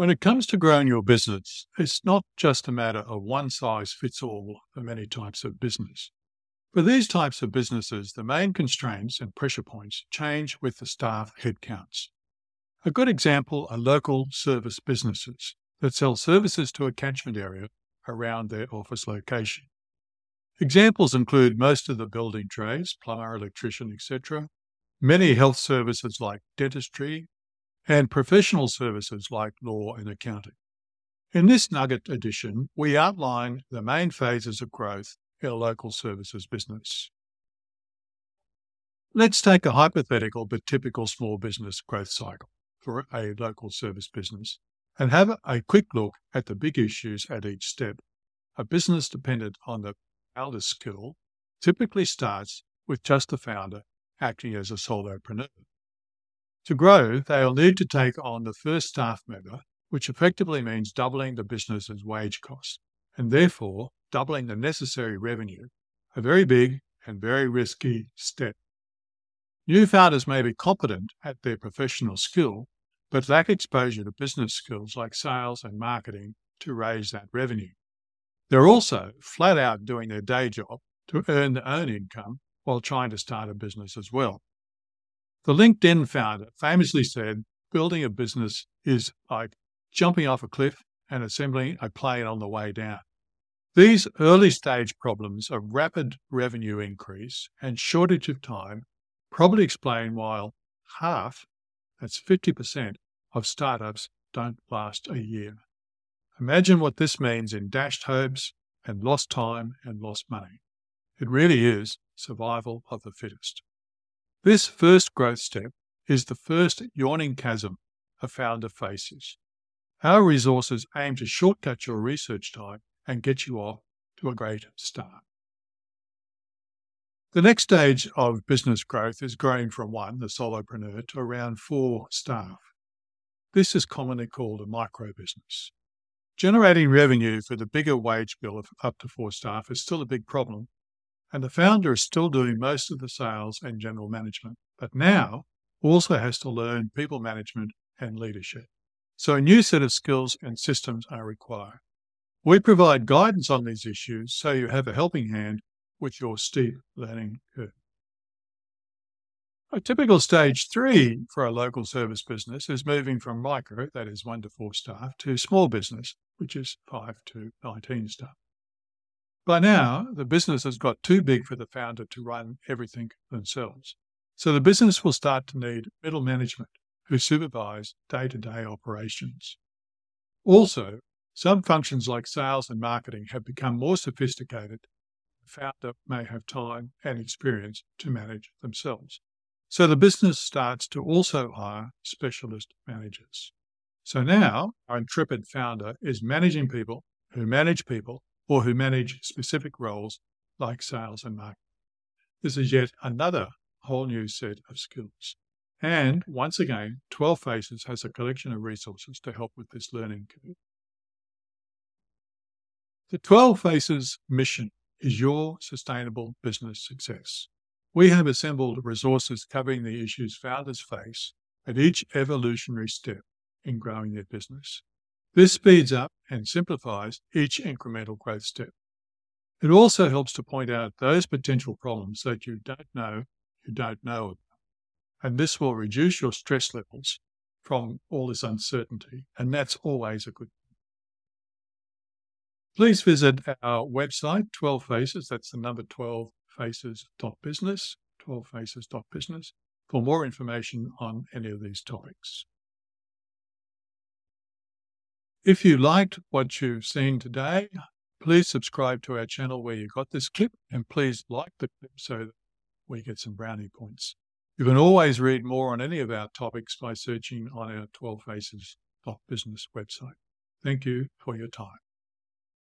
When it comes to growing your business, it's not just a matter of one size fits all for many types of business. For these types of businesses, the main constraints and pressure points change with the staff headcounts. A good example are local service businesses that sell services to a catchment area around their office location. Examples include most of the building trades, plumber, electrician, etc., many health services like dentistry, and professional services like law and accounting. In this Nugget edition, we outline the main phases of growth in a local services business. Let's take a hypothetical but typical small business growth cycle for a local service business and have a quick look at the big issues at each step. A business dependent on the founder's skill typically starts with just the founder acting as a solopreneur. To grow, they will need to take on the first staff member, which effectively means doubling the business's wage costs and therefore doubling the necessary revenue, a very big and very risky step. New founders may be competent at their professional skill, but lack exposure to business skills like sales and marketing to raise that revenue. They're also flat out doing their day job to earn their own income while trying to start a business as well. The LinkedIn founder famously said, building a business is like jumping off a cliff and assembling a plane on the way down. These early stage problems of rapid revenue increase and shortage of time probably explain why half, that's 50%, of startups don't last a year. Imagine what this means in dashed hopes and lost time and lost money. It really is survival of the fittest. This first growth step is the first yawning chasm a founder faces. Our resources aim to shortcut your research time and get you off to a great start. The next stage of business growth is growing from one, the solopreneur, to around four staff. This is commonly called a micro business. Generating revenue for the bigger wage bill of up to four staff is still a big problem and the founder is still doing most of the sales and general management, but now also has to learn people management and leadership. So a new set of skills and systems are required. We provide guidance on these issues so you have a helping hand with your steep learning curve. A typical stage three for a local service business is moving from micro, that is one to four staff, to small business, which is five to 19 staff. By now, the business has got too big for the founder to run everything themselves. So the business will start to need middle management who supervise day to day operations. Also, some functions like sales and marketing have become more sophisticated. The founder may have time and experience to manage themselves. So the business starts to also hire specialist managers. So now our intrepid founder is managing people who manage people or who manage specific roles like sales and marketing. This is yet another whole new set of skills. And once again, 12 Faces has a collection of resources to help with this learning curve. The 12 Faces mission is your sustainable business success. We have assembled resources covering the issues founders face at each evolutionary step in growing their business. This speeds up and simplifies each incremental growth step. It also helps to point out those potential problems that you don't know you don't know about. And this will reduce your stress levels from all this uncertainty. And that's always a good thing. Please visit our website, 12 Faces, that's the number 12 faces.business, 12 faces.business, for more information on any of these topics. If you liked what you've seen today, please subscribe to our channel where you got this clip and please like the clip so that we get some brownie points. You can always read more on any of our topics by searching on our 12 Faces Top Business website. Thank you for your time.